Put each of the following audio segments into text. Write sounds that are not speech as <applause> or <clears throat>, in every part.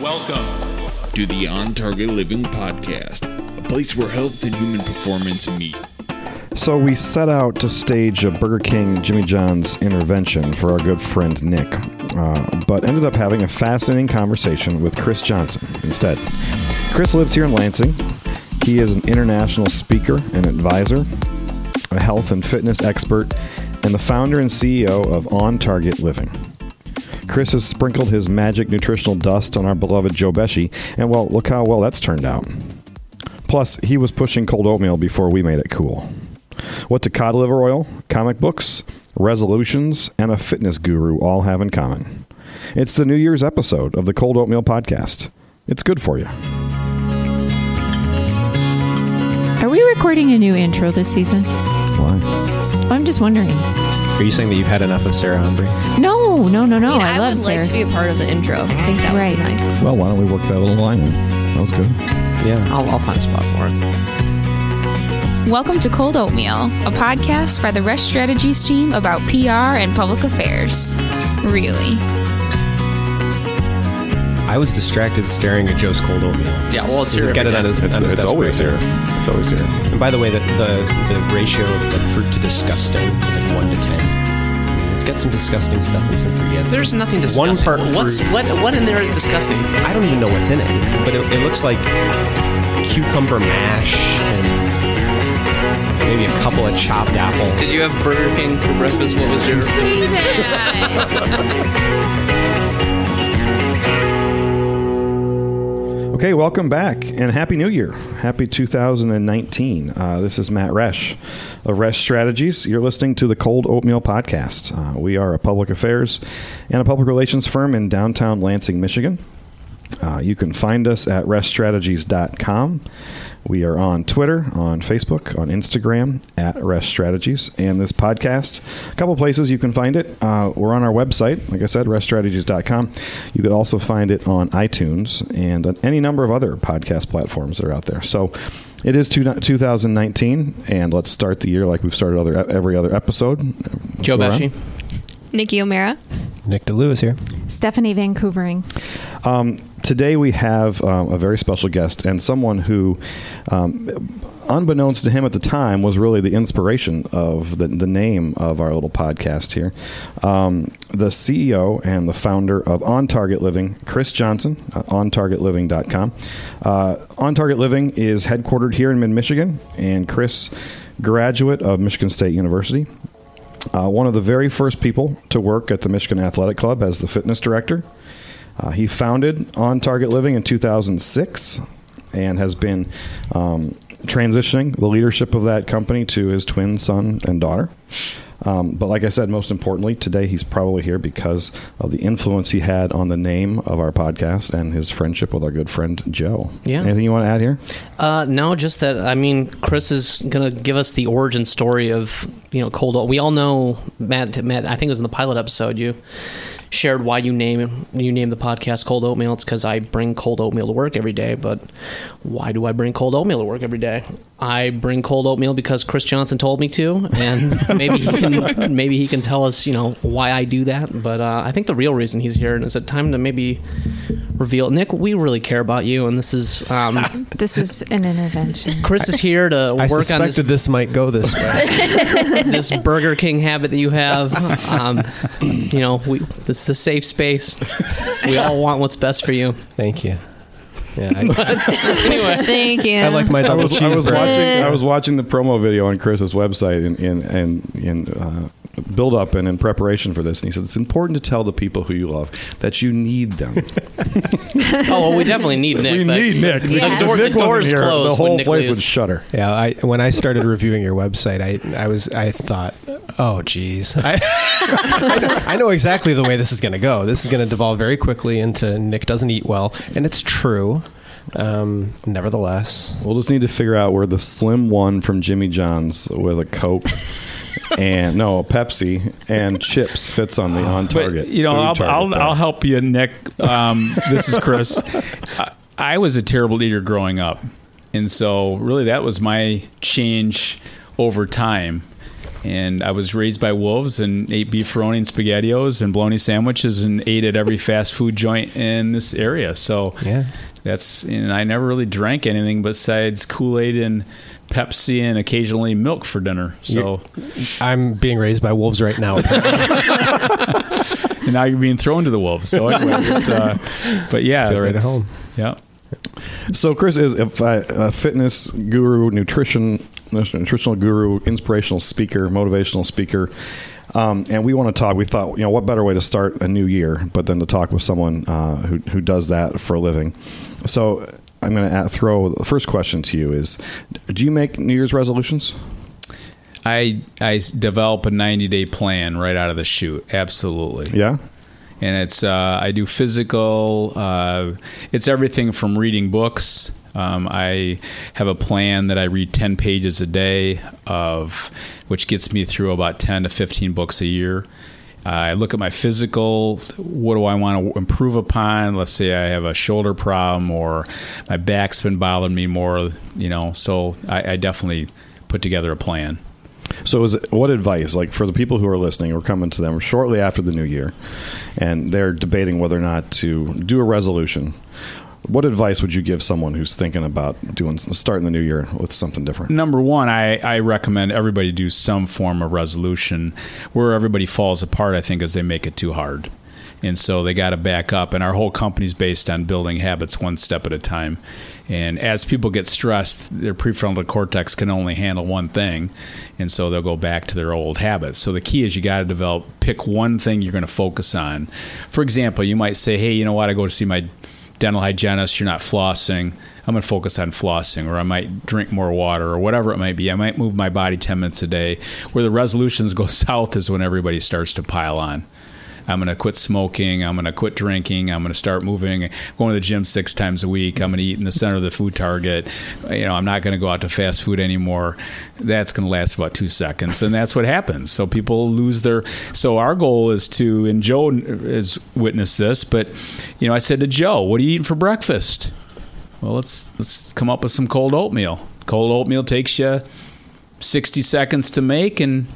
Welcome. to the On Target Living Podcast, a place where health and human performance meet. So we set out to stage a Burger King Jimmy John's intervention for our good friend Nick, uh, but ended up having a fascinating conversation with Chris Johnson instead. Chris lives here in Lansing. He is an international speaker and advisor, a health and fitness expert, and the founder and CEO of On Target Living. Chris has sprinkled his magic nutritional dust on our beloved Joe Pesci, and well, look how well that's turned out. Plus, he was pushing cold oatmeal before we made it cool. What do cod liver oil, comic books, resolutions, and a fitness guru all have in common? It's the New Year's episode of the Cold Oatmeal Podcast. It's good for you. Are we recording a new intro this season? Why? I'm just wondering. Are you saying that you've had enough of Sarah Humphrey? No, Oh, no, no, no. I, mean, I, I love would Sarah. like to be a part of the intro. I think that Right. would be nice. Well, why don't we work that little line in? That was good. Yeah. I'll, I'll find a spot for it. Welcome to Cold Oatmeal, a podcast by the Resch Strategies team about PR and public affairs. Really. I was distracted staring at Joe's cold oatmeal. Yeah, well, it's He's here got it on his. It's, on his it's desk always right here. It's always here. And by the way, the the, the ratio of like, fruit to disgusting, like one to ten. It's got some disgusting stuff and some fruit. Yeah, There's nothing disgusting. One part What's fruit. what? What in there is disgusting? I don't even know what's in it, but it, it looks like cucumber mash and maybe a couple of chopped apples. Did you have Burger King for breakfast? What was your? <laughs> Okay, welcome back and Happy New Year. Happy 2019. Uh, this is Matt Resch of Resch Strategies. You're listening to the Cold Oatmeal Podcast. Uh, we are a public affairs and a public relations firm in downtown Lansing, Michigan. Uh, you can find us at reschstrategies.com. We are on Twitter, on Facebook, on Instagram at Resch Strategies. And this podcast, a couple places you can find it. Uh, we're on our website, like I said, reschstrategies.com. You could also find it on iTunes and on any number of other podcast platforms that are out there. So it is two, 2019, and let's start the year like we've started other every other episode. Joe Let's go Pesci. around. Nikki O'Mara. Nick DeLeeuw here. Stephanie Van Koevering. Um, today we have um, a very special guest and someone who, um, unbeknownst to him at the time, was really the inspiration of the, the name of our little podcast here. Um, the CEO and the founder of On Target Living, Chris Johnson, uh, OnTargetLiving.com. Uh, On Target Living is headquartered here in mid Michigan, and Chris, graduate of Michigan State University, uh, one of the very first people to work at the Michigan Athletic Club as the fitness director. Uh, he founded On Target Living in 2006 and has been um, transitioning the leadership of that company to his twin son and daughter. Um, but like I said, most importantly, today he's probably here because of the influence he had on the name of our podcast and his friendship with our good friend Joe. Yeah. Anything you want to add here? Uh, no, just that. I mean, Chris is gonna give us the origin story of you know cold. Oat. We all know Matt. Matt, I think it was in the pilot episode. You shared why you name you name the podcast Cold Oatmeal. It's because I bring cold oatmeal to work every day. But why do I bring cold oatmeal to work every day? I bring cold oatmeal because Chris Johnson told me to, and <laughs> maybe he can maybe he can tell us you know why I do that. But uh, I think the real reason he's here, and it's a time to maybe reveal. Nick, we really care about you, and this is um, <laughs> This is an intervention. Chris is here to I work on suspected this, this might go this way. <laughs> this Burger King habit that you have. Um, you know, we, this is a safe space. We all want what's best for you. Thank you. Yeah, I, <laughs> Anyway, Thank you. I like my I double was, I was cheeseburger. watching. I was watching the promo video on Chris's website and and and, in uh, build up and in preparation for this, and he said it's important to tell the people who you love that you need them. <laughs> oh, well, we definitely need Nick. we need Nick. The, door, Nick wasn't door's here, closed The whole when Nick place leaves. would shudder. Yeah, I when I started reviewing your website, I I was I thought, oh geez, <laughs> I, I know exactly the way this is going to go. This is going to devolve very quickly into Nick doesn't eat well, and it's true. Um, nevertheless, We'll just need to figure out where the slim one from Jimmy John's with a Coke and no Pepsi and chips fits on the on target. But, you know, I'll, target I'll. I'll help you, Nick. Um, this is Chris. <laughs> I, I was a terrible eater growing up. And so, really, that was my change over time. And I was raised by wolves and ate beefaroni and spaghettios and bologna sandwiches and ate at every fast food joint in this area. So Yeah. that's and I never really drank anything besides Kool Aid and Pepsi and occasionally milk for dinner. So I'm being raised by wolves right now. <laughs> <laughs> and now you're being thrown to the wolves. So anyway, uh, but yeah, Feel right at home. Yeah. So Chris is a, a fitness guru, nutrition, nutritional guru, inspirational speaker, motivational speaker. Um, and we want to talk. We thought, you know, what better way to start a new year, but then to talk with someone uh, who who does that for a living. So I'm going to throw the first question to you: Is do you make New Year's resolutions? I I develop a 90 day plan right out of the chute. Absolutely. Yeah. and it's uh, I do physical. Uh, it's everything from reading books. Um, I have a plan that I read ten pages a day of, which gets me through about ten to fifteen books a year. I look at my physical. What do I want to improve upon? Let's say I have a shoulder problem or my back's been bothering me more. You know, so I, I definitely put together a plan. So, is it, what advice, like for the people who are listening, we're coming to them shortly after the new year, and they're debating whether or not to do a resolution. What advice would you give someone who's thinking about doing starting the new year with something different? Number one, I, I recommend everybody do some form of resolution. Where everybody falls apart, I think, is they make it too hard. And so they got to back up. And our whole company's based on building habits one step at a time. And as people get stressed, their prefrontal cortex can only handle one thing. And so they'll go back to their old habits. So the key is you got to develop, pick one thing you're going to focus on. For example, you might say, hey, you know what? I go to see my dental hygienist, you're not flossing. I'm going to focus on flossing, or I might drink more water, or whatever it might be. I might move my body 10 minutes a day. Where the resolutions go <laughs> south is when everybody starts to pile on. I'm going to quit smoking. I'm going to quit drinking. I'm going to start moving, going to the gym six times a week. I'm going to eat in the center of the food target. You know, I'm not going to go out to fast food anymore. That's going to last about two seconds, and that's what happens. So people lose their. So our goal is to, and Joe has witnessed this, but you know, I said to Joe, "What are you eating for breakfast?" Well, let's let's come up with some cold oatmeal. Cold oatmeal takes you 60 seconds to make, and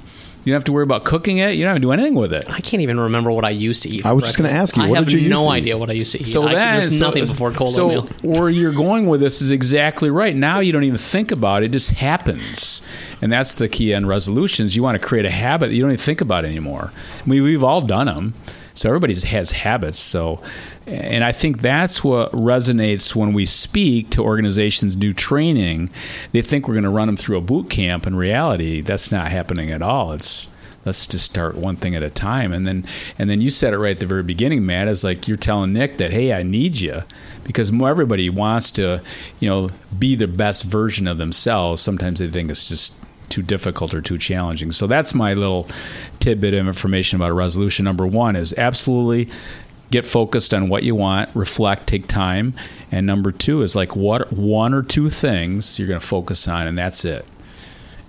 you don't have to worry about cooking it. You don't have to do anything with it. I can't even remember what I used to eat. I was just gonna ask you, I what have did you used no to eat? idea what I used to eat. So I, that there's so- nothing before cold so oatmeal. <laughs> where you're going with this is exactly right. Now you don't even think about it; it just happens, and that's the key on resolutions. You want to create a habit that you don't even think about anymore. I mean, we've all done them, so everybody has habits. So, and I think that's what resonates when we speak to organizations do training. They think we're going to run them through a boot camp. In reality, that's not happening at all. It's let's just start one thing at a time and then and then you said it right at the very beginning matt is like you're telling nick that hey i need you because everybody wants to you know be the best version of themselves sometimes they think it's just too difficult or too challenging so that's my little tidbit of information about a resolution number one is absolutely get focused on what you want reflect take time and number two is like what one or two things you're going to focus on and that's it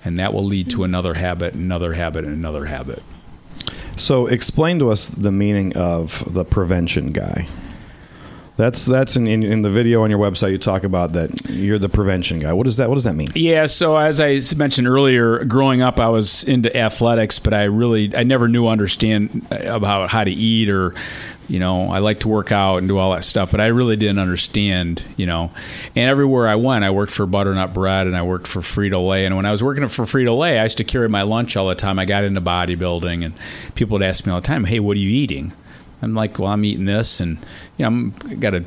and that will lead to another habit, another habit, and another habit. So, explain to us the meaning of the prevention guy. That's that's in, in, in the video on your website. You talk about that you're the prevention guy. What does that What does that mean? Yeah, so as I mentioned earlier, growing up, I was into athletics, but I really I never knew understand uh, about how to eat or you know I like to work out and do all that stuff, but I really didn't understand you know. And everywhere I went, I worked for butternut bread and I worked for Frito Lay. And when I was working for Frito Lay, I used to carry my lunch all the time. I got into bodybuilding, and people would ask me all the time, "Hey, what are you eating?" I'm like, well, I'm eating this, and you know, I'm I got a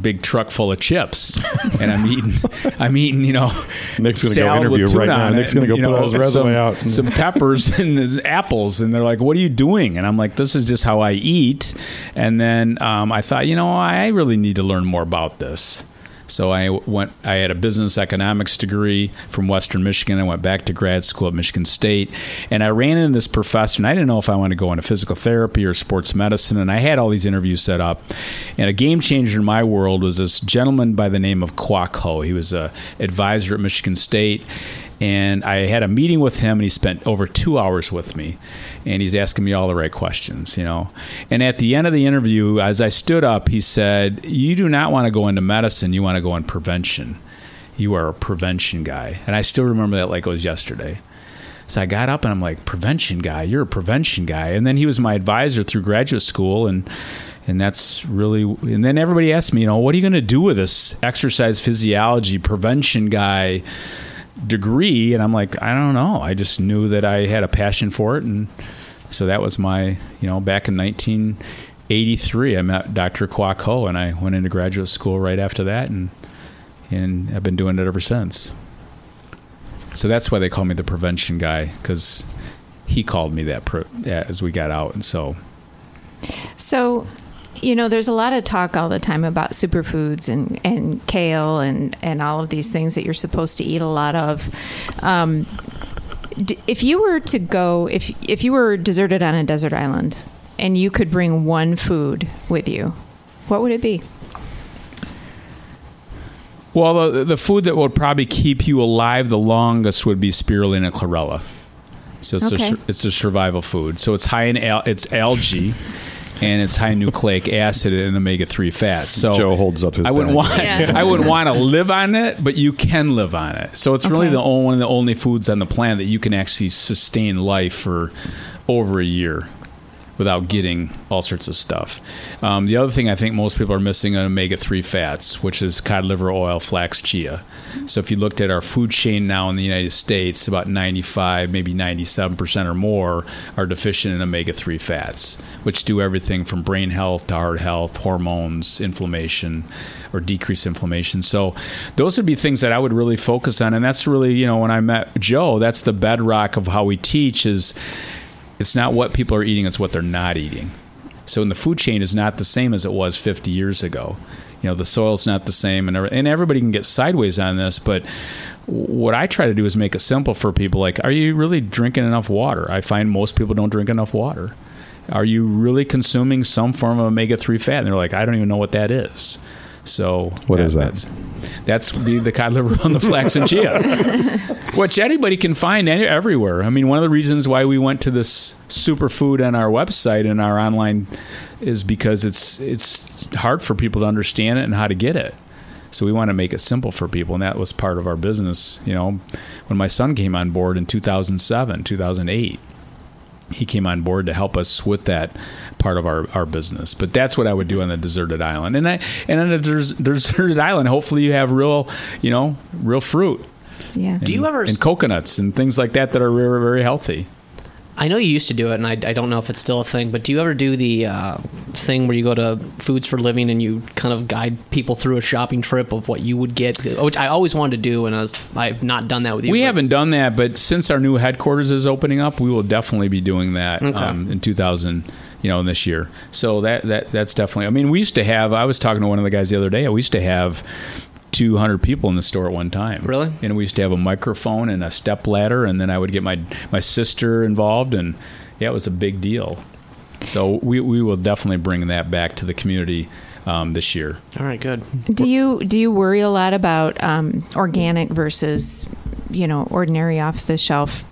big truck full of chips, <laughs> and I'm eating, I'm eating, you know, Nick's gonna go salad with interview tuna right now. Nick's gonna go put know, his resume some, out. some <laughs> peppers and his apples, and they're like, "What are you doing?" And I'm like, "This is just how I eat." And then um, I thought, you know, I really need to learn more about this. So I went. I had a business economics degree from Western Michigan. I went back to grad school at Michigan State, and I ran into this professor. And I didn't know if I wanted to go into physical therapy or sports medicine. And I had all these interviews set up. And a game changer in my world was this gentleman by the name of Kwok Ho. He was a advisor at Michigan State. And I had a meeting with him, and he spent over two hours with me, and he's asking me all the right questions, you know. And at the end of the interview, as I stood up, he said, "You do not want to go into medicine; you want to go in prevention. You are a prevention guy." And I still remember that like it was yesterday. So I got up and I'm like, prevention guy, you're a prevention guy. And then he was my advisor through graduate school and and that's really and then everybody asked me, you know, what are you going to do with this exercise physiology prevention guy degree? And I'm like, I don't know. I just knew that I had a passion for it and so that was my, you know, back in 1983 I met Dr. Kwok Ho and I went into graduate school right after that and and I've been doing it ever since. So that's why they call me the prevention guy because he called me that yeah, as we got out, and so So, you know, there's a lot of talk all the time about superfoods and, and kale and, and all of these things that you're supposed to eat a lot of. Um, d- if you were to go, if if you were deserted on a desert island and you could bring one food with you, what would it be? well, the, the food that would probably keep you alive the longest would be spirulina chlorella. So it's Okay. a, it's a survival food. So it's high in al- it's algae. And it's high nucleic acid and omega three fats. So Joe holds up his I wouldn't bag. want. Yeah. I wouldn't want to live on it, but you can live on it. So it's really the only, one of the only foods on the planet that you can actually sustain life for over a year without getting all sorts of stuff. Um, the other thing I think most people are missing are omega three fats, which is cod liver oil, flax, chia. So if you looked at our food chain now in the United States, about ninety five, maybe ninety seven percent or more are deficient in omega three fats, which do everything from brain health to heart health, hormones, inflammation, or decrease inflammation. So those would be things that I would really focus on, and that's really you know when I met Joe, that's the bedrock of how we teach is it's not what people are eating, it's what they're not eating. So in the food chain is not the same as it was 50 years ago. You know, the soil's not the same, and and everybody can get sideways on this. But what I try to do is make it simple for people. Like, are you really drinking enough water? I find most people don't drink enough water. Are you really consuming some form of omega three fat? And they're like, I don't even know what that is. So What is that? That's, that's be the cod liver on the flax and chia <laughs> which anybody can find any, everywhere. I mean, one of the reasons why we went to this superfood on our website and our online is because it's it's hard for people to understand it and how to get it. So we want to make it simple for people, and that was part of our business. You know, when my son came on board in 2007, 2008, he came on board to help us with that part of our, our business. But that's what I would do on the deserted island. And I and on a des- deserted island, hopefully you have real, you know, real fruit. Yeah. Do you ever- and coconuts and things like that that are very very healthy? I know you used to do it, and I, I don't know if it's still a thing. But do you ever do the uh, thing where you go to Foods for Living and you kind of guide people through a shopping trip of what you would get, which I always wanted to do, and I was I've not done that with you. We but- haven't done that, but since our new headquarters is opening up, we will definitely be doing that Okay. um, in 2000. You know, in this year. So that that that's definitely. I mean, we used to have. I was talking to one of the guys the other day. We used to have 200 people in the store at one time. Really? And we used to have a microphone and a step ladder, and then I would get my my sister involved, and yeah, it was a big deal. So we we will definitely bring that back to the community um, this year. All right, good. Do you do you worry a lot about um, organic versus you know ordinary off the shelf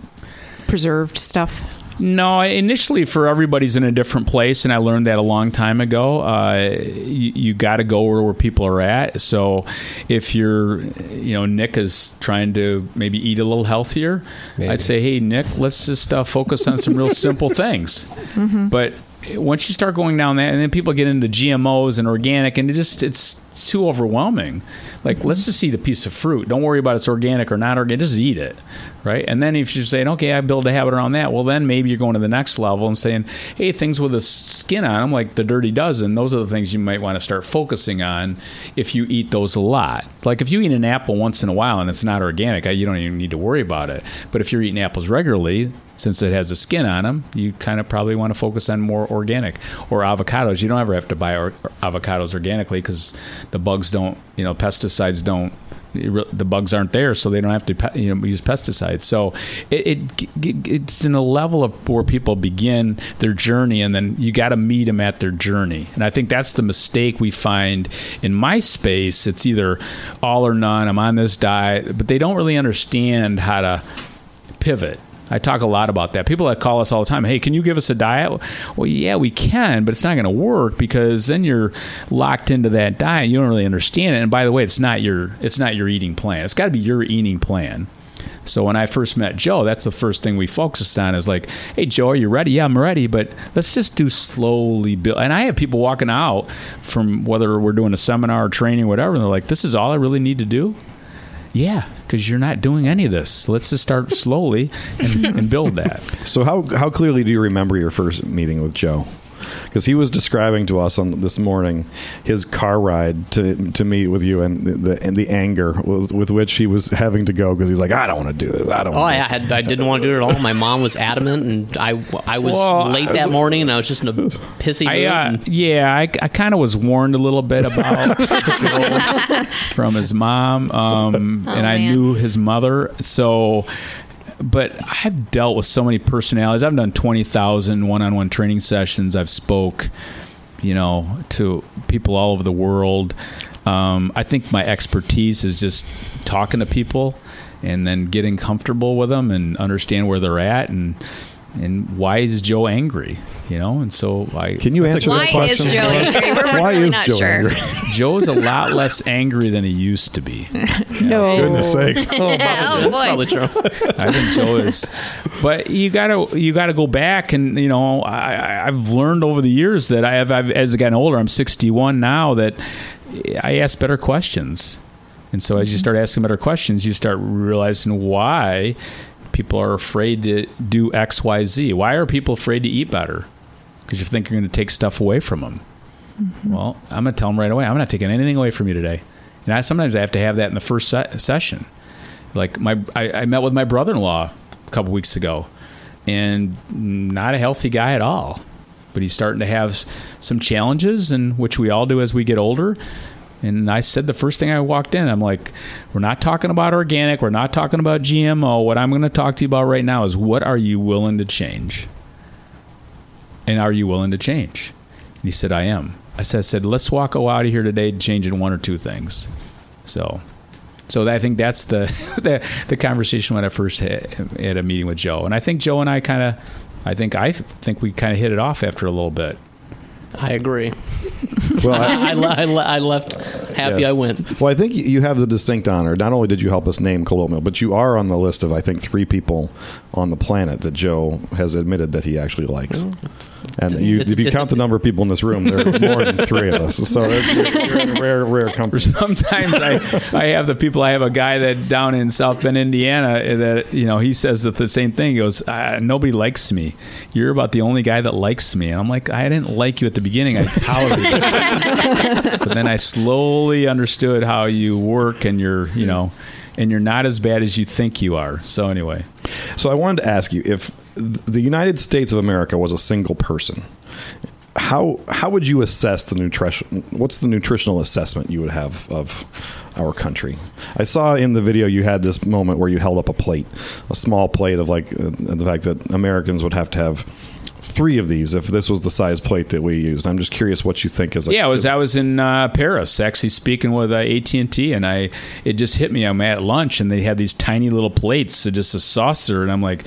preserved stuff? No, initially for everybody's in a different place, and I learned that a long time ago. Uh, you you got to go where, where people are at. So, if you're, you know, Nick is trying to maybe eat a little healthier, Maybe. I'd say, hey, Nick, let's just uh, focus on some real simple <laughs> things. But once you start going down that, and then people get into GMOs and organic, and it just it's too overwhelming. Like, let's just eat a piece of fruit. Don't worry about it's organic or not organic. Just eat it, right? And then if you're saying, okay, I build a habit around that, well, then maybe you're going to the next level and saying, hey, things with a skin on them, like the Dirty Dozen, those are the things you might want to start focusing on if you eat those a lot. Like if you eat an apple once in a while and it's not organic, you don't even need to worry about it. But if you're eating apples regularly, since it has a skin on them, you kind of probably want to focus on more organic or avocados. You don't ever have to buy or, avocados organically because the bugs don't, you know, pesticides don't. The bugs aren't there, so they don't have to you know, use pesticides. So it, it it's in a level of where people begin their journey, and then you got to meet them at their journey. And I think that's the mistake we find in my space. It's either all or none. I'm on this diet, but they don't really understand how to pivot. I talk a lot about that. People that call us all the time, hey, can you give us a diet? Well, yeah, we can, but it's not going to work because then you're locked into that diet. You don't really understand it. And by the way, it's not your it's not your eating plan. It's got to be your eating plan. So when I first met Joe, that's the first thing we focused on is like, hey Joe, are you ready? Yeah, I'm ready, but let's just do slowly build. And I have people walking out from whether we're doing a seminar or training or whatever, and they're like, this is all I really need to do. Yeah, because you're not doing any of this. Let's just start <laughs> slowly and, and build that. So how how clearly do you remember your first meeting with Joe? Because he was describing to us on this morning his car ride to to meet with you and the and the anger with, with which he was having to go because he's like I don't want to do this I don't. Oh, wanna I had I didn't want to do it at all. My mom was adamant, and I I was Well, late that morning, and I was just in a pissy mood. I, uh, and- yeah, I, I kind of was warned a little bit about <laughs> from his mom, um, and I man. knew his mother. So, but I've dealt with so many personalities. I've done 20,000 one-on-one training sessions. I've spoke, you know, to people all over the world. Um, I think my expertise is just talking to people and then getting comfortable with them and understand where they're at and and why is Joe angry, you know? And so I Can you answer Why that question? is Joe angry? We're Why really is not Joe sure. angry? <laughs> Joe's a lot less angry than he used to be. <laughs> No. For goodness sakes! <laughs> oh boy. Probably true. I think Joe is, but you gotta you gotta go back and you know I, I- I've learned over the years that I have I've, as I've gotten older. I'm 61 now that I ask better questions, and so as you start asking better questions, you start realizing why people are afraid to do X Y Z. Why are people afraid to eat better? Because you think you're going to take stuff away from them. Mm-hmm. Well, I'm going to tell them right away. I'm not taking anything away from you today. And I, sometimes I have to have that in the first se- session. Like my, I, I met with my brother-in-law a couple weeks ago, and not a healthy guy at all. But he's starting to have some challenges, and which we all do as we get older. And I said the first thing I walked in, I'm like, we're not talking about organic, we're not talking about GMO. What I'm going to talk to you about right now is what are you willing to change? And are you willing to change? And he said, I am. I said, I said let's walk out of here today changing one or two things. So, so I think that's the <laughs> the, the conversation when I first had, had a meeting with Joe, and I think Joe and I kind of, I think I think we kind of hit it off after a little bit. I agree. <laughs> <laughs> Well, I, I, le- I, I left happy Yes. I went. Well, I think you have the distinct honor. Not only did you help us name cold oatmeal, but you are on the list of I think three people on the planet that Joe has admitted that he actually likes. And you, if you count the number of people in this room, there are more than <laughs> three of us. So it's, a rare, rare company. Sometimes I, I have the people. I have a guy that down in South Bend, Indiana, that you know he says that the same thing. He goes, uh, "Nobody likes me. You're about the only guy that likes me." And I'm like, I didn't like you at the beginning. I <laughs> tolerated you, but then I slowly understood how you work, and you're you know, and you're not as bad as you think you are. So anyway, So I wanted to ask you if the United States of America was a single person, how how would you assess the nutrition? What's the nutritional assessment you would have of our country? I saw in the video you had this moment where you held up a plate, a small plate of like uh, the fact that Americans would have to have three of these if this was the size plate that we used. I'm just curious what you think is. A, yeah, I was I was in uh, Paris actually speaking with uh, AT and T, and I it just hit me. I'm at lunch, and they had these tiny little plates, so just a saucer, and I'm like.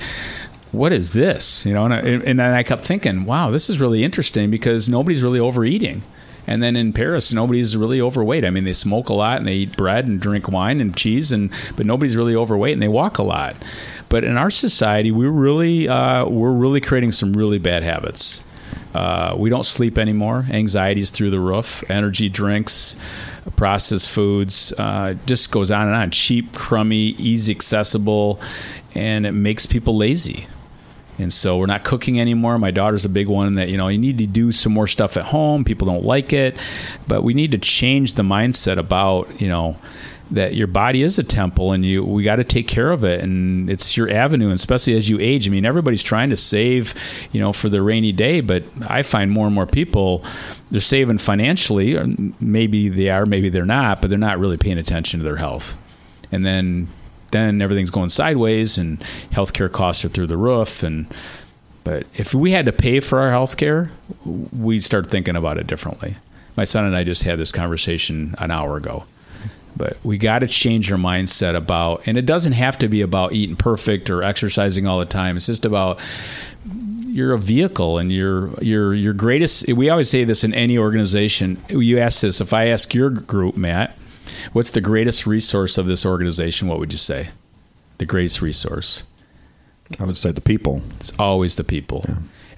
What is this? You know, and, I, and then I kept thinking, "Wow, this is really interesting because nobody's really overeating." And then in Paris, nobody's really overweight. I mean, they smoke a lot and they eat bread and drink wine and cheese, and but nobody's really overweight and they walk a lot. But in our society, we're really uh, we're really creating some really bad habits. Uh, we don't sleep anymore. Anxiety's through the roof. Energy drinks, processed foods, uh, just goes on and on. Cheap, crummy, easy accessible, and it makes people lazy. And so we're not cooking anymore. My daughter's a big one that, you know, you need to do some more stuff at home. People don't like it. But we need to change the mindset about, you know, that your body is a temple and you we got to take care of it and it's your avenue and especially as you age i mean everybody's trying to save you know for the rainy day but i find more and more people they're saving financially or maybe they are maybe they're not but they're not really paying attention to their health and then then everything's going sideways and healthcare costs are through the roof. And but if we had to pay for our healthcare we'd start thinking about it differently. My son and i just had this conversation an hour ago. But we got to change our mindset about and it doesn't have to be about eating perfect or exercising all the time. It's just about you're a vehicle and your your your greatest. We always say this in any organization. You ask this if i ask your group matt what's the greatest resource of this organization what would you say the greatest resource? I would say the people. It's always the people.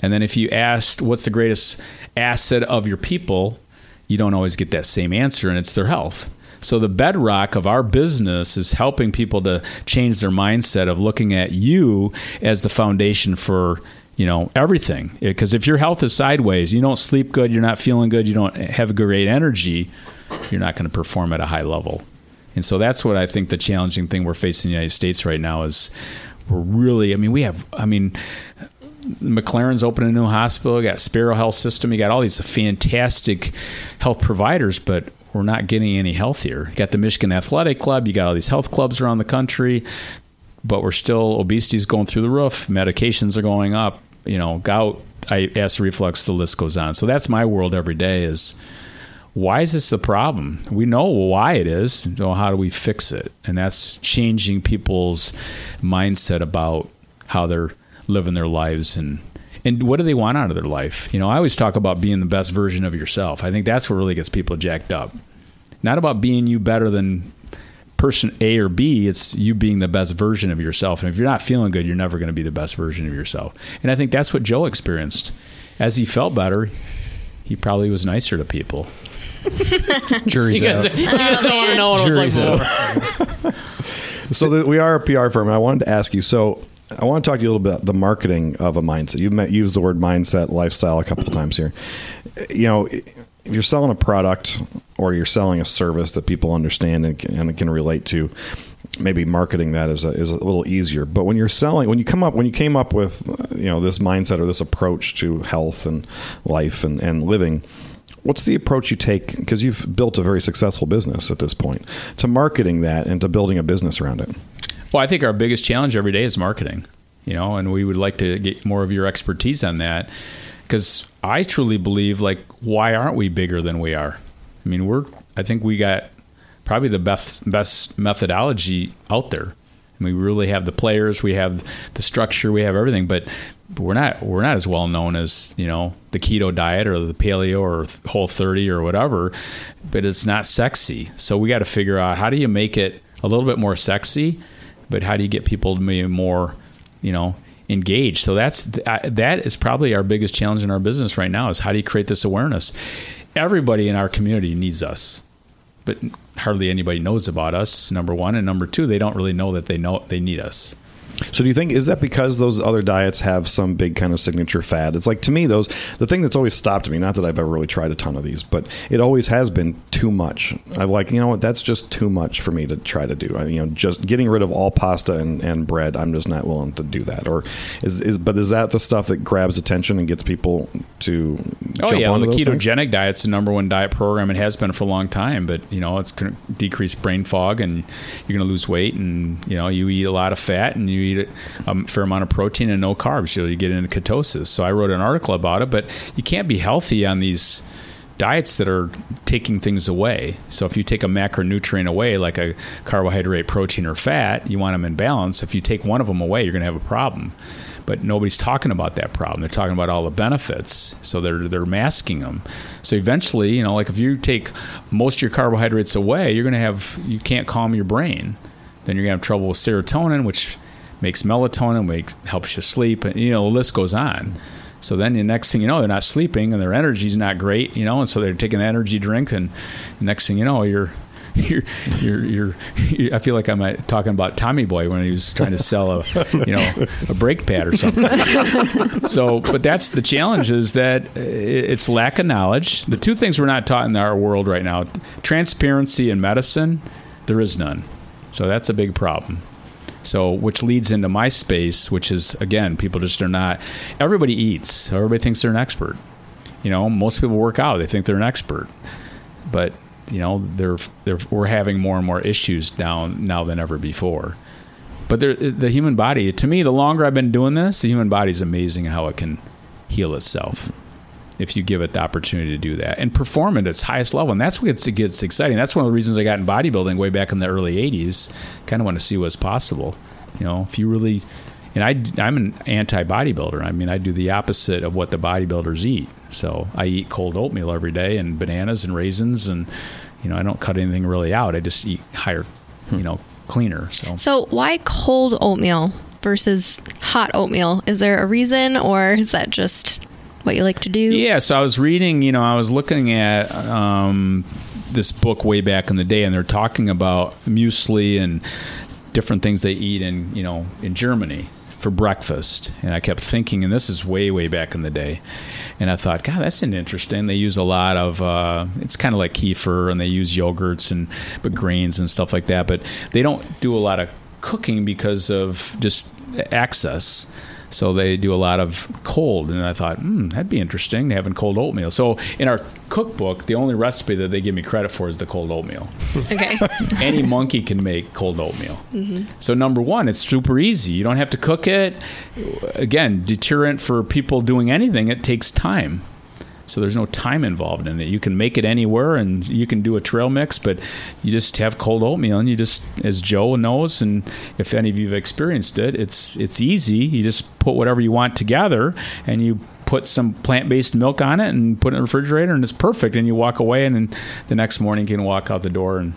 And then if you asked what's the greatest asset of your people, you don't always get that same answer, and it's their health. So the bedrock of our business is helping people to change their mindset of looking at you as the foundation for you know everything. Because if your health is sideways, you don't sleep good, you're not feeling good, you don't have a great energy, you're not going to perform at a high level. And so that's what I think the challenging thing we're facing in the United States right now is we're really. I mean, we have. I mean. McLaren's opening a new hospital. You got Sparrow Health System. You got all these fantastic health providers, but we're not getting any healthier. You got the Michigan Athletic Club. You got all these health clubs around the country, but we're still obesity's going through the roof. Medications are going up. You know, gout, acid reflux. The list goes on. So that's my world every day. Is why is this the problem? We know why it is. So how do we fix it? And that's changing people's mindset about how they're living their lives and and what do they want out of their life? You know, I always talk about being the best version of yourself. I think that's what really gets people jacked up. Not about being you better than person A or B, it's you being the best version of yourself. And if you're not feeling good, you're never going to be the best version of yourself. And I think that's what Joe experienced. As he felt better, he probably was nicer to people. Jury's You guys, out. <laughs> you guys don't want to know what it was like. out. So the, we are a PR firm, and I wanted to ask you. So I want to talk to you a little bit about the marketing of a mindset. You met, used the word mindset, lifestyle a couple of times here. You know, if you're selling a product or you're selling a service that people understand and can, and can relate to, maybe marketing that is a, is a little easier. But when you're selling, when you come up, when you came up with uh, you know this mindset or this approach to health and life and, and living. What's the approach you take? Because you've built a very successful business at this point to marketing that and to building a business around it. Well, I think our biggest challenge every day is marketing, you know, and we would like to get more of your expertise on that because I truly believe, like, why aren't we bigger than we are? I mean, we're, I think we got probably the best, best methodology out there. I mean, we really have the players, we have the structure, we have everything, but we're not we're not as well known as you know the keto diet or the paleo or whole 30 or whatever but it's not sexy. So we got to figure out how do you make it a little bit more sexy but how do you get people to be more you know engaged? So that's that is probably our biggest challenge in our business right now is how do you create this awareness? Everybody in our community needs us but hardly anybody knows about us number one. And number two they don't really know that they know they need us So do you think is that because those other diets have some big kind of signature fad? It's like to me those the thing that's always stopped me. Not that I've ever really tried a ton of these, but it always has been too much. I've like you know what that's just too much for me to try to do. I, you know, just getting rid of all pasta and, and bread. I'm just not willing to do that. Or is is but is that the stuff that grabs attention and gets people to? Oh yeah, well, the ketogenic things? diet's the number one diet program. It has been for a long time, but you know it's going to decrease brain fog, and you're going to lose weight, and you know you eat a lot of fat, and you eat a fair amount of protein and no carbs. So you get into ketosis. So I wrote an article about it, but you can't be healthy on these diets that are taking things away. So if you take a macronutrient away, like a carbohydrate, protein, or fat, you want them in balance. If you take one of them away, you're going to have a problem. But nobody's talking about that problem. They're talking about all the benefits. So they're they're masking them. So eventually, you know, like if you take most of your carbohydrates away, you're going to have you can't calm your brain. Then you're going to have trouble with serotonin, which makes melatonin, makes helps you sleep, and you know the list goes on. So then the next thing you know, they're not sleeping and their energy's not great, you know, and so they're taking an energy drink, and the next thing you know, you're <laughs> you're, you're, you're, I feel like I'm uh, talking about Tommy Boy when he was trying to sell a, you know, a brake pad or something. <laughs> so, but that's the challenge is that it's lack of knowledge. The two things we're not taught in our world right now, transparency in medicine, there is none. So that's a big problem. So, which leads into my space, which is again, people just are not. Everybody eats. Everybody thinks they're an expert. You know, most people work out. They think they're an expert, but you know, they're, they're we're having more and more issues down now than ever before. But the human body, to me, the longer I've been doing this, the human body is amazing how it can heal itself if you give it the opportunity to do that and perform at its highest level. And that's what gets, gets exciting. That's one of the reasons I got in bodybuilding way back in the early 80s. Kind of want to see what's possible. You know, if you really, and I, I'm an anti bodybuilder. I mean, I do the opposite of what the bodybuilders eat. So I eat cold oatmeal every day and bananas and raisins. And, you know, I don't cut anything really out. I just eat higher, hmm. you know, cleaner. So So why cold oatmeal versus hot oatmeal? Is there a reason, or is that just what you like to do? Yeah, so I was reading, you know, I was looking at um, this book way back in the day, and they're talking about muesli and different things they eat in, you know, in Germany for breakfast. And I kept thinking, and this is way, way back in the day, and I thought, God, that's interesting. They use a lot of, uh, it's kind of like kefir, and they use yogurts and but grains and stuff like that, but they don't do a lot of cooking because of just access. So they do a lot of cold, and I thought, hmm, that'd be interesting having cold oatmeal. So in our cookbook, the only recipe that they give me credit for is the cold oatmeal. <laughs> Okay. <laughs> Any monkey can make cold oatmeal. So number one, it's super easy. You don't have to cook it. Again, deterrent for people doing anything. It takes time. So there's no time involved in it. You can make it anywhere, and you can do a trail mix, but you just have cold oatmeal, and you just, as Joe knows, and if any of you have experienced it, it's it's easy. You just put whatever you want together, and you put some plant-based milk on it, and put it in the refrigerator, and it's perfect. And you walk away, and then the next morning you can walk out the door, and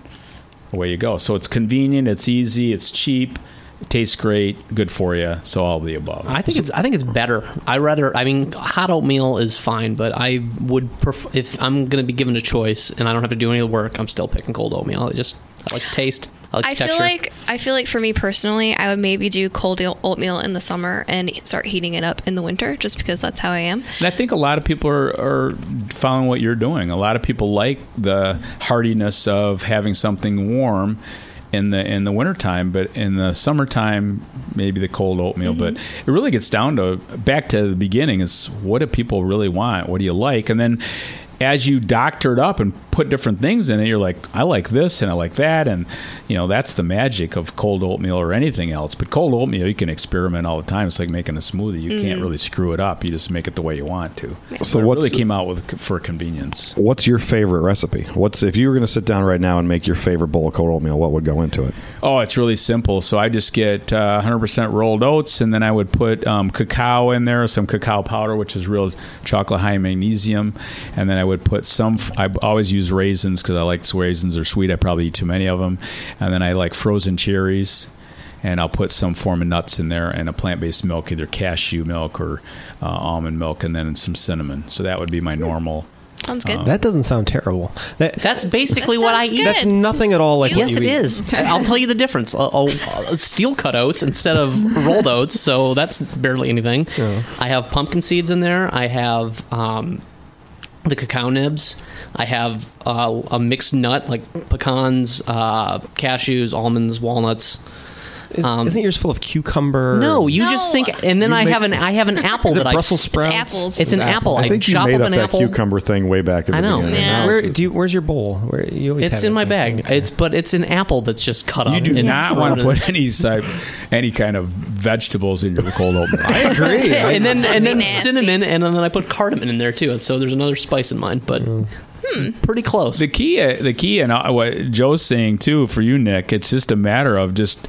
away you go. So it's convenient, it's easy, it's cheap, it tastes great, good for you. So all of the above. I think it's I think it's better. I rather I mean hot oatmeal is fine, but I would prefer if I'm going to be given a choice and I don't have to do any of the work, I'm still picking cold oatmeal. I just I like the taste. I like the I feel texture. like I feel like for me personally, I would maybe do cold oatmeal in the summer and start heating it up in the winter, just because that's how I am. And I think a lot of people are, are following what you're doing. A lot of people like the hardiness of having something warm in the in the wintertime, but in the summertime, maybe the cold oatmeal. But mm-hmm. it really gets down to back to the beginning is what do people really want? What do you like? And then as you doctor it up and put different things in it, you're like, I like this and I like that, and you know that's the magic of cold oatmeal or anything else. But cold oatmeal, you can experiment all the time. It's like making a smoothie; you can't really screw it up. You just make it the way you want to. So But it what's really came out with for convenience. What's your favorite recipe? What's if you were going to sit down right now and make your favorite bowl of cold oatmeal? What would go into it? Oh, it's really simple. So I just get uh, 100% rolled oats, and then I would put um, cacao in there, some cacao powder, which is real chocolate high in magnesium, and then I would put some. I always use raisins because I like raisins. They're sweet. I probably eat too many of them, and then I like frozen cherries. And I'll put some form of nuts in there and a plant-based milk, either cashew milk or uh, almond milk, and then some cinnamon. So that would be my normal. Sounds good. That doesn't sound terrible. That, that's basically That what I sounds eat. good. that's nothing at all like what Yes, you it eat. is. I'll tell you the difference. A, a, a steel cut oats instead of <laughs> rolled oats, so that's barely anything. I have pumpkin seeds in there. I have um, the cacao nibs. I have uh, a mixed nut like pecans, uh, cashews, almonds, walnuts. Is, Um, isn't yours full of cucumber? No, you No. just think, and then You I make- have an I have an apple <laughs> Is it that Brussels It's sprouts? apples. It's an apple. I think you made up up an that apple. cucumber thing way back. At the I know. beginning. Yeah. Where do you, where's your bowl? Where you always It's have in it. my bag. Okay. It's but it's an apple that's just cut up. You do not want to put <laughs> any side, any kind of vegetables in your cold oatmeal. I agree. <laughs> I- and then and then Nasty. cinnamon, and then I put cardamom in there too. So there's another spice in mine, but pretty close. The key, the key, and uh, what Joe's saying too for you, Nick, it's just a matter of just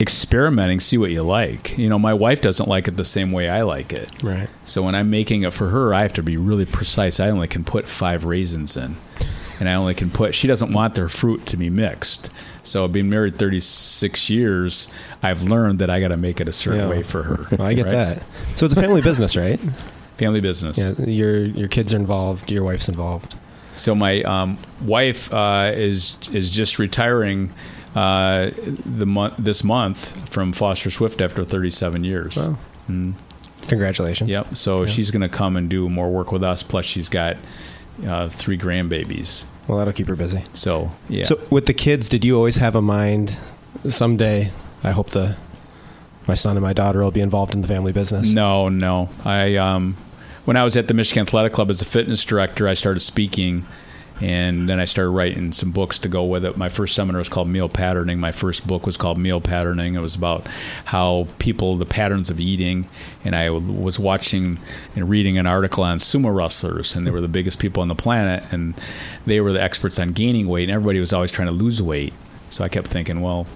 experimenting, see what you like. You know, my wife doesn't like it the same way I like it. right. So when I'm making it for her, I have to be really precise. I only can put five raisins in, and I only can put. She doesn't want their fruit to be mixed. So being married 36 years, I've learned that I got to make it a certain Yeah. way for her. Well, I get right? that. So it's a family business, right? <laughs> Family business. Yeah. Your your kids are involved. Your wife's involved. So my um, wife uh, is is just retiring uh, the month this month from Foster Swift after 37 years. Wow. Mm, Congratulations. yep. So Yeah. she's going to come and do more work with us. Plus, she's got uh, three grandbabies. Well, that'll keep her busy. So yeah. So with the kids, did you always have a mind? Someday, I hope the my son and my daughter will be involved in the family business. No, no. I um, when I was at the Michigan Athletic Club as a fitness director, I started speaking, and then I started writing some books to go with it. My first seminar was called Meal Patterning. My first book was called Meal Patterning. It was about how people, the patterns of eating, and I was watching and reading an article on sumo wrestlers, and they were the biggest people on the planet, and they were the experts on gaining weight, and everybody was always trying to lose weight. So I kept thinking, well,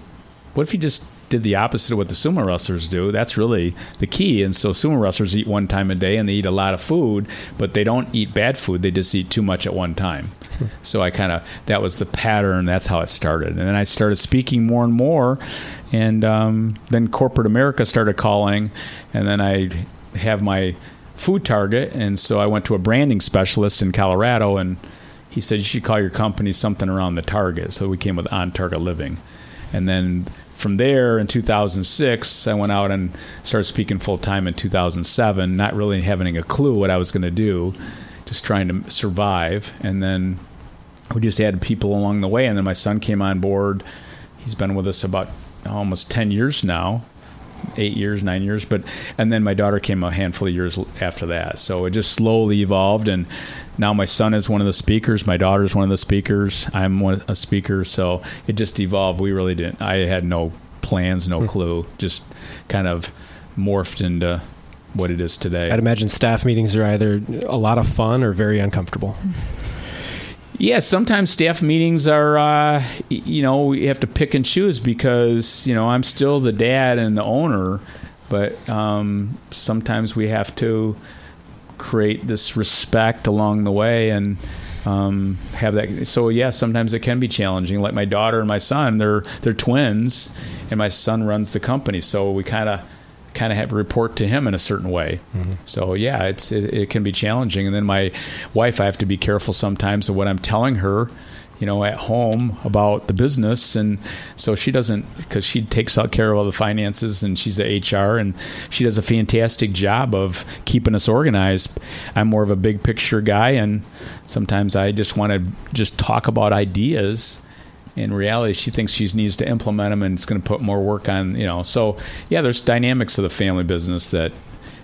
what if you just did the opposite of what the sumo wrestlers do. That's really the key. And so sumo wrestlers eat one time a day and they eat a lot of food, but they don't eat bad food. They just eat too much at one time. So I kind of that was the pattern. That's how it started. And then I started speaking more and more, and um, then corporate America started calling, and then I have my food target, and so I went to a branding specialist in Colorado, and he said you should call your company something around the target. So we came with on target living, and then from there in 2006 i went out and started speaking full time in 2007 not really having a clue what i was going to do just trying to survive. And then we just added people along the way and then my son came on board. He's been with us about almost 10 years now eight years nine years but and then my daughter came a handful of years after that. So it just slowly evolved and now my son is one of the speakers my daughter's one of the speakers i'm one, a speaker so it just evolved. We really didn't i had no plans no clue just kind of morphed into what it is today. I'd imagine staff meetings are either a lot of fun or very uncomfortable. Yeah, sometimes staff meetings are, uh, you know, we have to pick and choose because, you know, I'm still the dad and the owner, but um, sometimes we have to create this respect along the way and um, have that. So yeah, sometimes it can be challenging. Like my daughter and my son, they're they're twins, and my son runs the company, so we kind of kind of have to report to him in a certain way. So yeah, it's it, it can be challenging. And then my wife, I have to be careful sometimes of what I'm telling her, you know, at home about the business, and so she doesn't because she takes care of all the finances and she's the HR and she does a fantastic job of keeping us organized. I'm more of a big picture guy, and sometimes I just want to just talk about ideas. In reality she thinks she needs to implement them and it's going to put more work on you know. So yeah there's dynamics of the family business that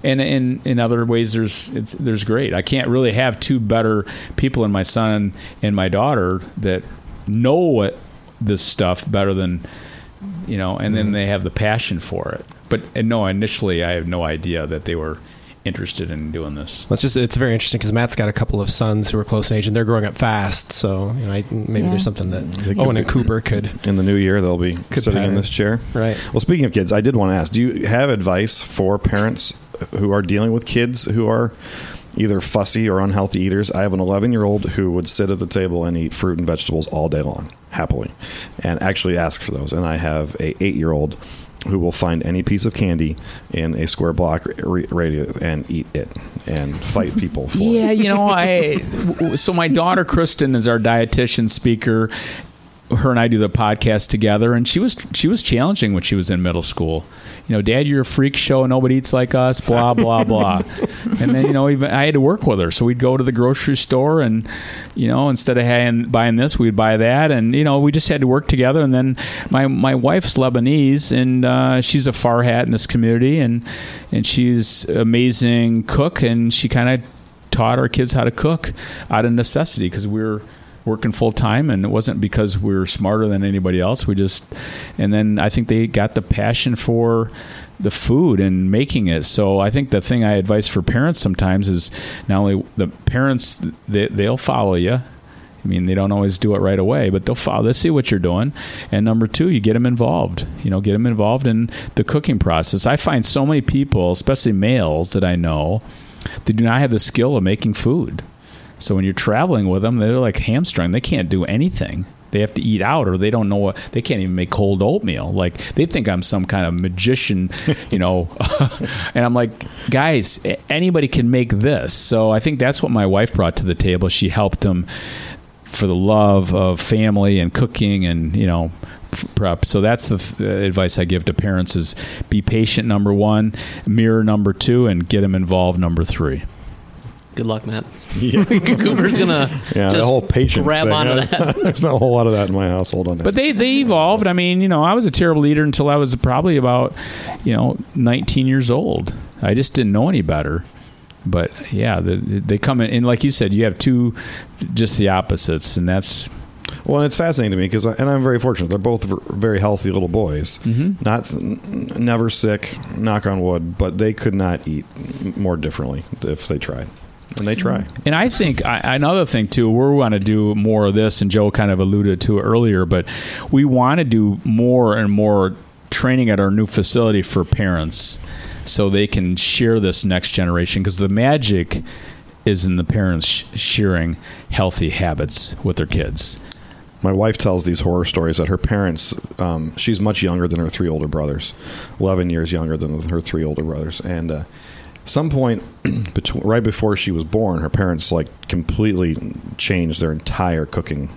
and in in other ways there's it's there's great i can't really have two better people in my son and my daughter that know what this stuff better than you know and then mm-hmm. they have the passion for it but and no initially i have no idea that they were interested in doing this It's just it's very interesting because Matt's got a couple of sons who are close in age and they're growing up fast. So you know, I, maybe Yeah. there's something that They could Owen be- and Cooper could In the new year, they'll be Good sitting in this chair. right. Well, speaking of kids, I did want to ask: Do you have advice for parents who are dealing with kids who are either fussy or unhealthy eaters? I have an 11 year old who would sit at the table and eat fruit and vegetables all day long, happily, and actually ask for those. And I have a eight year old who will find any piece of candy in a square block radius and eat it and fight people for <laughs> it. Yeah, you know, I so my daughter Kristen is our dietitian speaker. Her and I do the podcast together, and she was she was challenging when she was in middle school. You know, Dad, you're a freak show. Nobody eats like us. Blah <laughs> blah blah. and then you know, even I had to work with her, so we'd go to the grocery store, and you know, instead of having, buying this, we'd buy that, and you know, we just had to work together. And then my my wife's Lebanese, and uh, she's a Farhat in this community, and and she's amazing cook, and she kind of taught our kids how to cook out of necessity because we were working full time and it wasn't because we were smarter than anybody else we just and then i think they got the passion for the food and making it so i think the thing i advise for parents sometimes is not only the parents they, they'll follow you I mean, they don't always do it right away, but they'll follow. They see what you're doing. And number two, you get them involved. You know, get them involved in the cooking process. I find so many people, especially males that I know, they do not have the skill of making food. So when you're traveling with them, they're like hamstrung. They can't do anything. They have to eat out, or they don't know what. They can't even make cold oatmeal. Like they think I'm some kind of magician, you know. <laughs> and I'm like, guys, anybody can make this. So I think that's what my wife brought to the table. She helped them for the love of family and cooking and you know prep so that's the th- advice i give to parents is be patient number one mirror number two and get them involved number three Good luck, Matt. Yeah. <laughs> Cooper's gonna <laughs> Yeah, just the whole patience. grab thing. onto <laughs> that. There's not a whole lot of that in my household. On that. but they they evolved i mean you know i was a terrible eater until i was probably about you know 19 years old i just didn't know any better but yeah the, they come in and like you said you have two just the opposites and that's Well, and it's fascinating to me because, and I'm very fortunate. They're both very healthy little boys. Mhm. Not, never sick. Knock on wood. But they could not eat more differently if they tried, and they try. And I think I, another thing too, we want to do more of this, and Joe kind of alluded to it earlier, but we want to do more and more training at our new facility for parents so they can share this next generation because the magic is in the parents sh- sharing healthy habits with their kids. My wife tells these horror stories that her parents, um, she's much younger than her three older brothers, 11 years younger than her three older brothers. And uh, some point <clears throat> between, right before she was born, her parents like completely changed their entire cooking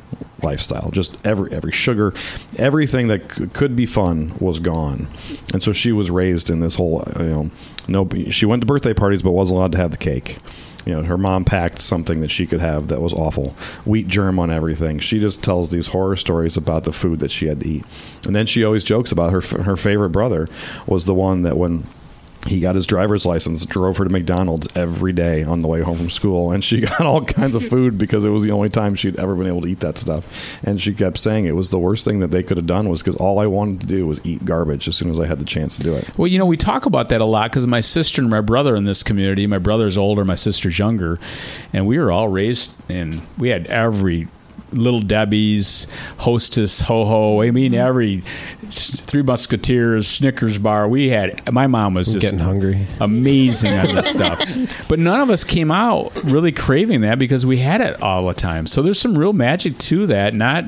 lifestyle. Just every every sugar, everything that c- could be fun was gone. And so she was raised in this whole, you know, no. She went to birthday parties, but wasn't allowed to have the cake. You know, her mom packed something that she could have that was awful. Wheat germ on everything. She just tells these horror stories about the food that she had to eat. And then she always jokes about her her favorite brother was the one that when he got his driver's license, drove her to McDonald's every day on the way home from school, and she <laughs> got all kinds of <laughs> food because it was the only time she'd ever been able to eat that stuff. And she kept saying it was the worst thing that they could have done was because all I wanted to do was eat garbage as soon as I had the chance to do it. Well, you know, we talk about that a lot because my sister and my brother in this community, my brother's older, my sister's younger, and we were all raised and we had every little Debbie's, Hostess, Ho Ho. I mean, mm-hmm. every Three Musketeers, Snickers bar. We had. My mom was just getting hungry. amazing on <laughs> this stuff. But none of us came out really craving that because we had it all the time. So there's some real magic to that. Not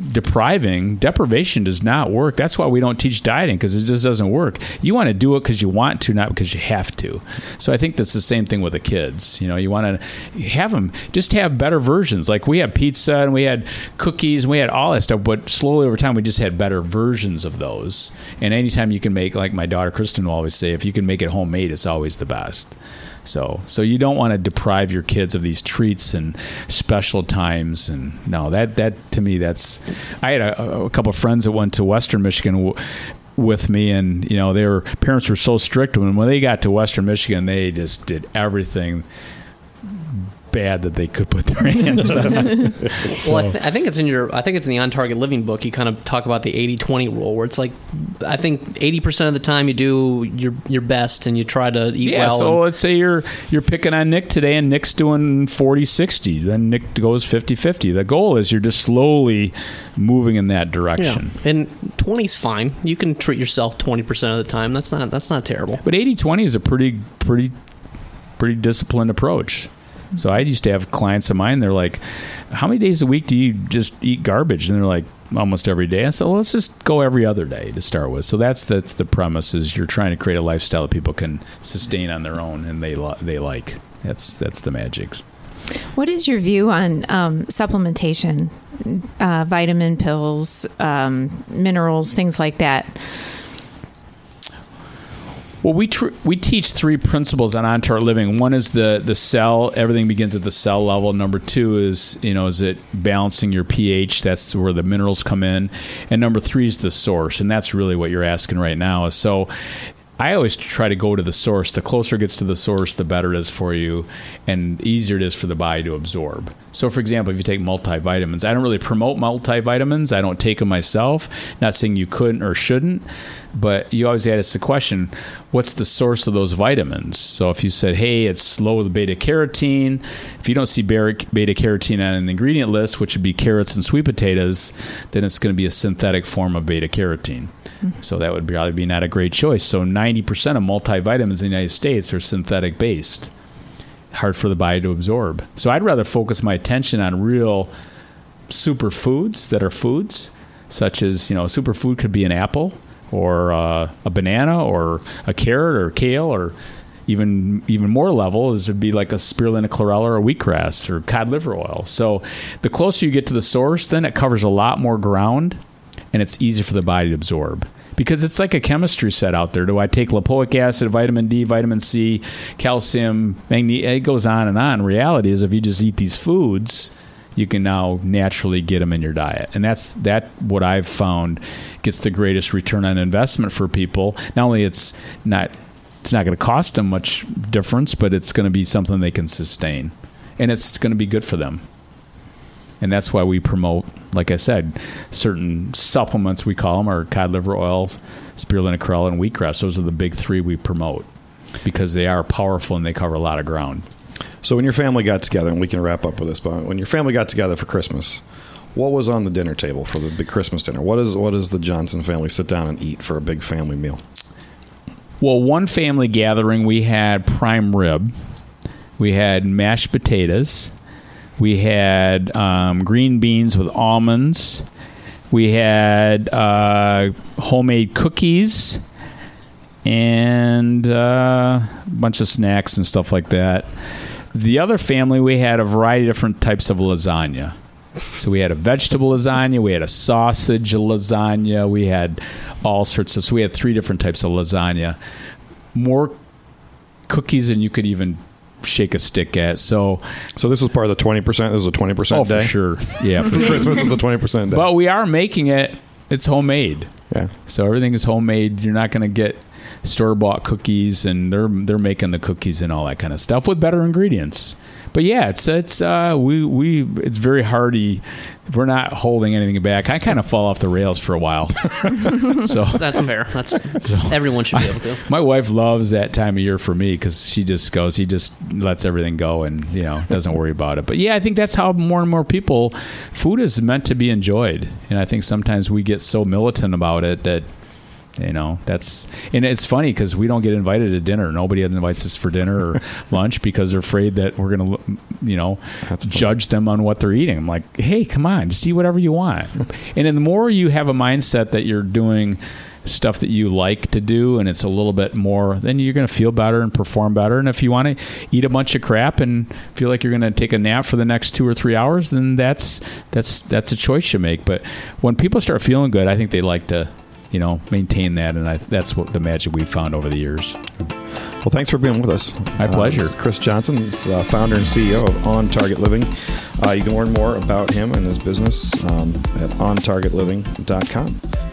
depriving deprivation does not work. That's why we don't teach dieting because it just doesn't work. You want to do it because you want to not because you have to. So i think that's the same thing with the kids you know you want to have them just have better versions. Like we had pizza and we had cookies and we had all that stuff but slowly over time we just had better versions of those. And anytime you can make like my daughter kristen will always say if you can make it homemade it's always the best so, so you don't want to deprive your kids of these treats and special times. And no, that that to me, that's. I had a, a couple of friends that went to Western Michigan. With me and you know their parents were so strict when when they got to western michigan they just did everything bad that they could put their <laughs> hands on <laughs> Well, I, th- I think it's in your. I think it's in the on target living book. You kind of talk about the 80-20 rule, where it's like, I think eighty percent of the time you do your your best and you try to eat Yeah, well. so and- let's say you're you're picking on Nick today and Nick's doing 40-60. Then Nick goes 50-50. The goal is you're just slowly moving in that yeah, direction. and 20's fine. You can treat yourself twenty percent of the time. That's not that's not terrible. But 80-20 is a pretty pretty pretty disciplined approach. So I used to have clients of mine. They're like, "How many days a week do you just eat garbage?" And they're like, "Almost every day." I said, well, "Let's just go every other day to start with." So that's that's the premise: is you're trying to create a lifestyle that people can sustain on their own and they li- they like. That's that's the magic. What is your view on um, supplementation, uh, vitamin pills, um, minerals, things like that? Well, we tr- we teach three principles on on target living. One is the the cell. Everything begins at the cell level. Number two is you know is it balancing your pH? That's where the minerals come in. And number three is the source, and that's really what you're asking right now. So. I always try to go to the source. The closer it gets to the source, the better it is for you, and easier it is for the body to absorb. So, for example, if you take multivitamins, I don't really promote multivitamins. I don't take them myself. Not saying you couldn't or shouldn't, but you always ask the question, what's the source of those vitamins? So, if you said, hey, it's low with beta carotene, if you don't see beta carotene on an ingredient list, which would be carrots and sweet potatoes, then it's going to be a synthetic form of beta carotene. So that would probably be not a great choice. So 90% of multivitamins in the United States are synthetic based. Hard for the body to absorb. So I'd rather focus my attention on real superfoods that are foods, such as, you know, superfood could be an apple or uh, a banana or a carrot or kale or even even more level is to be like a spirulina chlorella or wheatgrass or cod liver oil. So the closer you get to the source, then it covers a lot more ground and it's easy for the body to absorb because it's like a chemistry set out there. Do I take lipoic acid, vitamin D, vitamin C, calcium, magnesium? It goes on and on. Reality is, if you just eat these foods, you can now naturally get them in your diet, and that's that. What I've found gets the greatest return on investment for people. Not only it's not it's not going to cost them much difference, but it's going to be something they can sustain, and it's going to be good for them and that's why we promote, like I said, certain supplements. We call them are cod liver oil, spirulina chlorella, and wheatgrass. Those are the big three we promote because they are powerful and they cover a lot of ground. So when your family got together, and we can wrap up with this, but when your family got together for Christmas, What was on the dinner table for the big Christmas dinner? What is what does the Johnson family sit down and eat for a big family meal? Well, one family gathering, we had prime rib, we had mashed potatoes, we had um, green beans with almonds, we had uh, homemade cookies, and uh, a bunch of snacks and stuff like that. The other family, we had a variety of different types of lasagna. So we had a vegetable lasagna, we had a sausage lasagna, we had all sorts of. So we had three different types of lasagna, more cookies than you could even shake a stick at. So, So this was part of the twenty percent. This was a twenty percent oh, day. for sure, yeah. For <laughs> sure. Christmas is a twenty percent day. But we are making it. It's homemade. yeah. So everything is homemade. You're not going to get store bought cookies, and they're they're making the cookies and all that kind of stuff with better ingredients. But yeah, it's it's uh, we we it's very hearty. We're not holding anything back. I kind of fall off the rails for a while. <laughs> so That's fair. That's everyone should be able to. <laughs> my wife loves that time of year for me because she just goes, she just lets everything go and you know doesn't worry about it. But yeah, I think that's how more and more people, food is meant to be enjoyed, and I think sometimes we get so militant about it that. You know that's and it's funny because we don't get invited to dinner. Nobody invites us for dinner or <laughs> lunch because they're afraid that we're gonna, you know, judge them on what they're eating. I'm like, hey, come on, just eat whatever you want. <laughs> and then the more you have a mindset that you're doing stuff that you like to do and it's a little bit more then you're going to feel better and perform better and if you want to eat a bunch of crap and feel like you're going to take a nap for the next 2 or 3 hours then that's that's that's a choice you make but when people start feeling good i think they like to you know maintain that and I, that's what the magic we've found over the years Well, thanks for being with us. My Uh, pleasure. Chris Johnson, is, uh, founder and CEO of On Target Living. Uh, you can learn more about him and his business um, at ontargetliving.com.